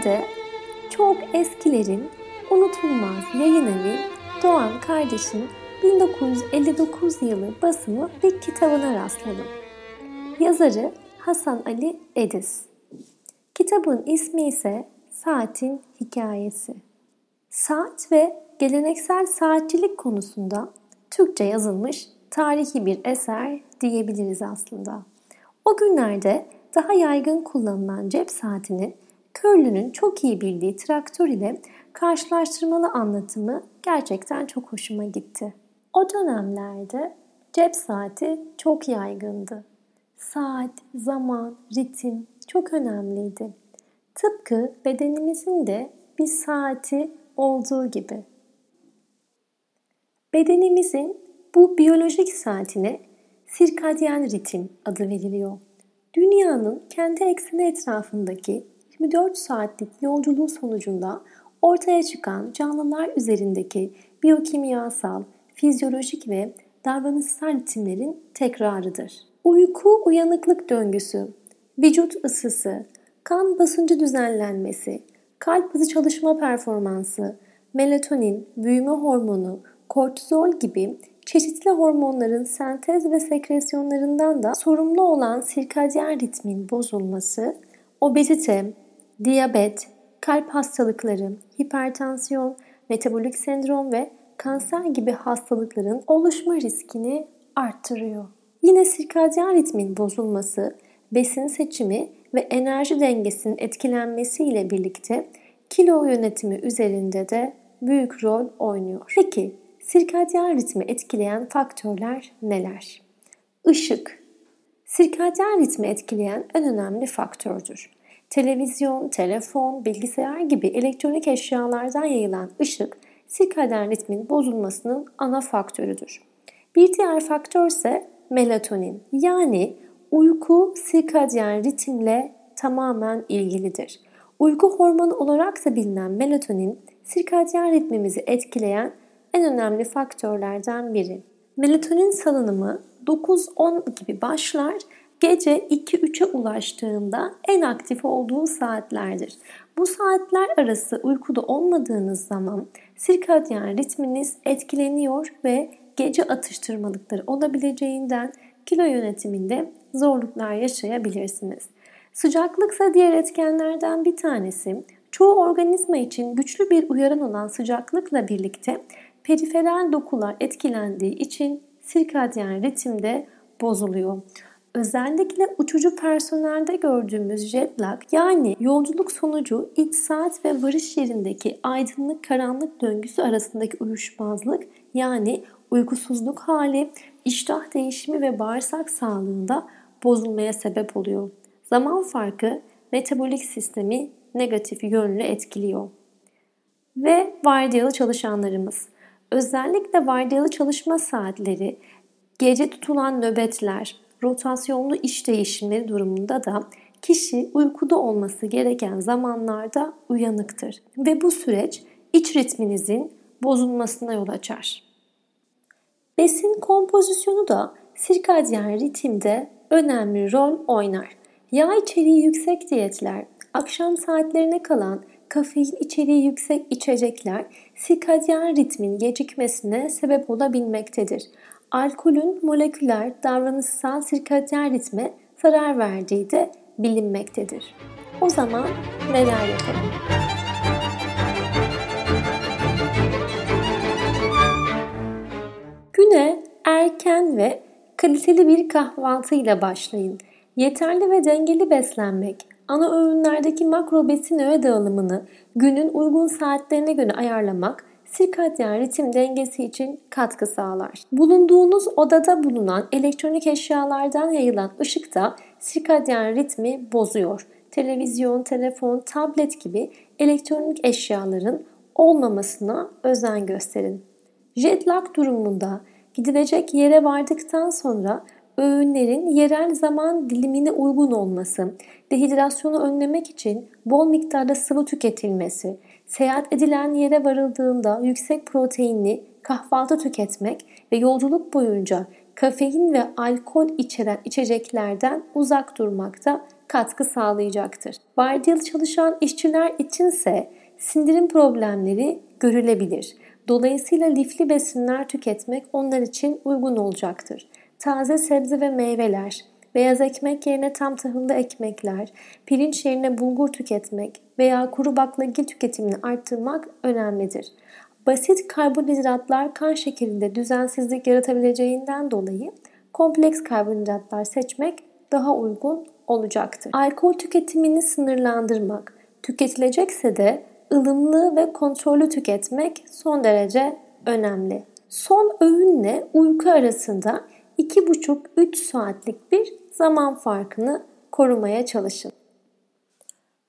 Günümüzlerde çok eskilerin unutulmaz yayın evi Doğan kardeşin 1959 yılı basımı bir kitabına rastladım. Yazarı Hasan Ali Ediz. Kitabın ismi ise Saatin Hikayesi. Saat ve geleneksel saatçilik konusunda Türkçe yazılmış tarihi bir eser diyebiliriz aslında. O günlerde daha yaygın kullanılan cep saatinin Körlü'nün çok iyi bildiği traktör ile karşılaştırmalı anlatımı gerçekten çok hoşuma gitti. O dönemlerde cep saati çok yaygındı. Saat, zaman, ritim çok önemliydi. Tıpkı bedenimizin de bir saati olduğu gibi. Bedenimizin bu biyolojik saatine sirkadyen ritim adı veriliyor. Dünyanın kendi ekseni etrafındaki 24 saatlik yolculuğu sonucunda ortaya çıkan canlılar üzerindeki biyokimyasal, fizyolojik ve davranışsal ritimlerin tekrarıdır. Uyku uyanıklık döngüsü, vücut ısısı, kan basıncı düzenlenmesi, kalp hızı çalışma performansı, melatonin, büyüme hormonu, kortizol gibi çeşitli hormonların sentez ve sekresyonlarından da sorumlu olan sirkadyen ritmin bozulması, obezite, diyabet, kalp hastalıkları, hipertansiyon, metabolik sendrom ve kanser gibi hastalıkların oluşma riskini arttırıyor. Yine sirkadyen ritmin bozulması, besin seçimi ve enerji dengesinin etkilenmesi ile birlikte kilo yönetimi üzerinde de büyük rol oynuyor. Peki sirkadyen ritmi etkileyen faktörler neler? Işık. Sirkadyen ritmi etkileyen en önemli faktördür. Televizyon, telefon, bilgisayar gibi elektronik eşyalardan yayılan ışık sirkadyen ritmin bozulmasının ana faktörüdür. Bir diğer faktör ise melatonin yani uyku sirkadyen ritimle tamamen ilgilidir. Uyku hormonu olarak da bilinen melatonin sirkadyen ritmimizi etkileyen en önemli faktörlerden biri. Melatonin salınımı 9-10 gibi başlar gece 2-3'e ulaştığında en aktif olduğu saatlerdir. Bu saatler arası uykuda olmadığınız zaman sirkadyen ritminiz etkileniyor ve gece atıştırmalıkları olabileceğinden kilo yönetiminde zorluklar yaşayabilirsiniz. Sıcaklıksa diğer etkenlerden bir tanesi. Çoğu organizma için güçlü bir uyaran olan sıcaklıkla birlikte periferal dokular etkilendiği için sirkadyen ritimde bozuluyor. Özellikle uçucu personelde gördüğümüz jet lag yani yolculuk sonucu iç saat ve varış yerindeki aydınlık karanlık döngüsü arasındaki uyuşmazlık yani uykusuzluk hali, iştah değişimi ve bağırsak sağlığında bozulmaya sebep oluyor. Zaman farkı metabolik sistemi negatif yönlü etkiliyor. Ve vardiyalı çalışanlarımız. Özellikle vardiyalı çalışma saatleri, gece tutulan nöbetler, rotasyonlu iş değişimleri durumunda da kişi uykuda olması gereken zamanlarda uyanıktır ve bu süreç iç ritminizin bozulmasına yol açar. Besin kompozisyonu da sirkadyen ritimde önemli rol oynar. Yağ içeriği yüksek diyetler, akşam saatlerine kalan kafein içeriği yüksek içecekler sirkadyen ritmin gecikmesine sebep olabilmektedir alkolün moleküler davranışsal sirkadyen ritme zarar verdiği de bilinmektedir. O zaman neler yapalım? Güne erken ve kaliteli bir kahvaltı ile başlayın. Yeterli ve dengeli beslenmek, ana öğünlerdeki makro besin öğe dağılımını günün uygun saatlerine göre ayarlamak sirkadyen ritim dengesi için katkı sağlar. Bulunduğunuz odada bulunan elektronik eşyalardan yayılan ışık da sirkadyen ritmi bozuyor. Televizyon, telefon, tablet gibi elektronik eşyaların olmamasına özen gösterin. Jet lag durumunda gidilecek yere vardıktan sonra öğünlerin yerel zaman dilimine uygun olması, dehidrasyonu önlemek için bol miktarda sıvı tüketilmesi, seyahat edilen yere varıldığında yüksek proteinli kahvaltı tüketmek ve yolculuk boyunca kafein ve alkol içeren içeceklerden uzak durmakta katkı sağlayacaktır. Vardiyalı çalışan işçiler içinse sindirim problemleri görülebilir. Dolayısıyla lifli besinler tüketmek onlar için uygun olacaktır. Taze sebze ve meyveler, beyaz ekmek yerine tam tahıllı ekmekler, pirinç yerine bulgur tüketmek veya kuru baklagil tüketimini arttırmak önemlidir. Basit karbonhidratlar kan şekerinde düzensizlik yaratabileceğinden dolayı kompleks karbonhidratlar seçmek daha uygun olacaktır. Alkol tüketimini sınırlandırmak, tüketilecekse de ılımlı ve kontrollü tüketmek son derece önemli. Son öğünle uyku arasında 2,5-3 saatlik bir zaman farkını korumaya çalışın.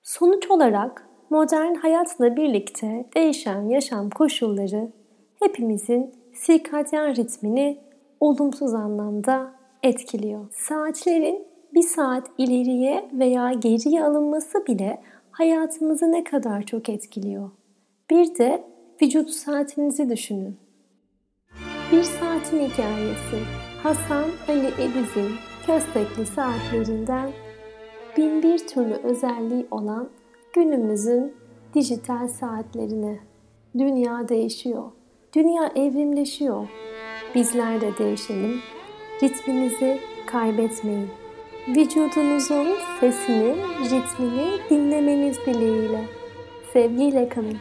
Sonuç olarak modern hayatla birlikte değişen yaşam koşulları hepimizin sirkadyen ritmini olumsuz anlamda etkiliyor. Saatlerin bir saat ileriye veya geriye alınması bile hayatımızı ne kadar çok etkiliyor. Bir de vücut saatinizi düşünün. Bir saatin hikayesi Hasan Ali Ediz'in köstekli saatlerinden bin bir türlü özelliği olan günümüzün dijital saatlerine. Dünya değişiyor. Dünya evrimleşiyor. Bizler de değişelim. Ritminizi kaybetmeyin. Vücudunuzun sesini, ritmini dinlemeniz dileğiyle. Sevgiyle kalın.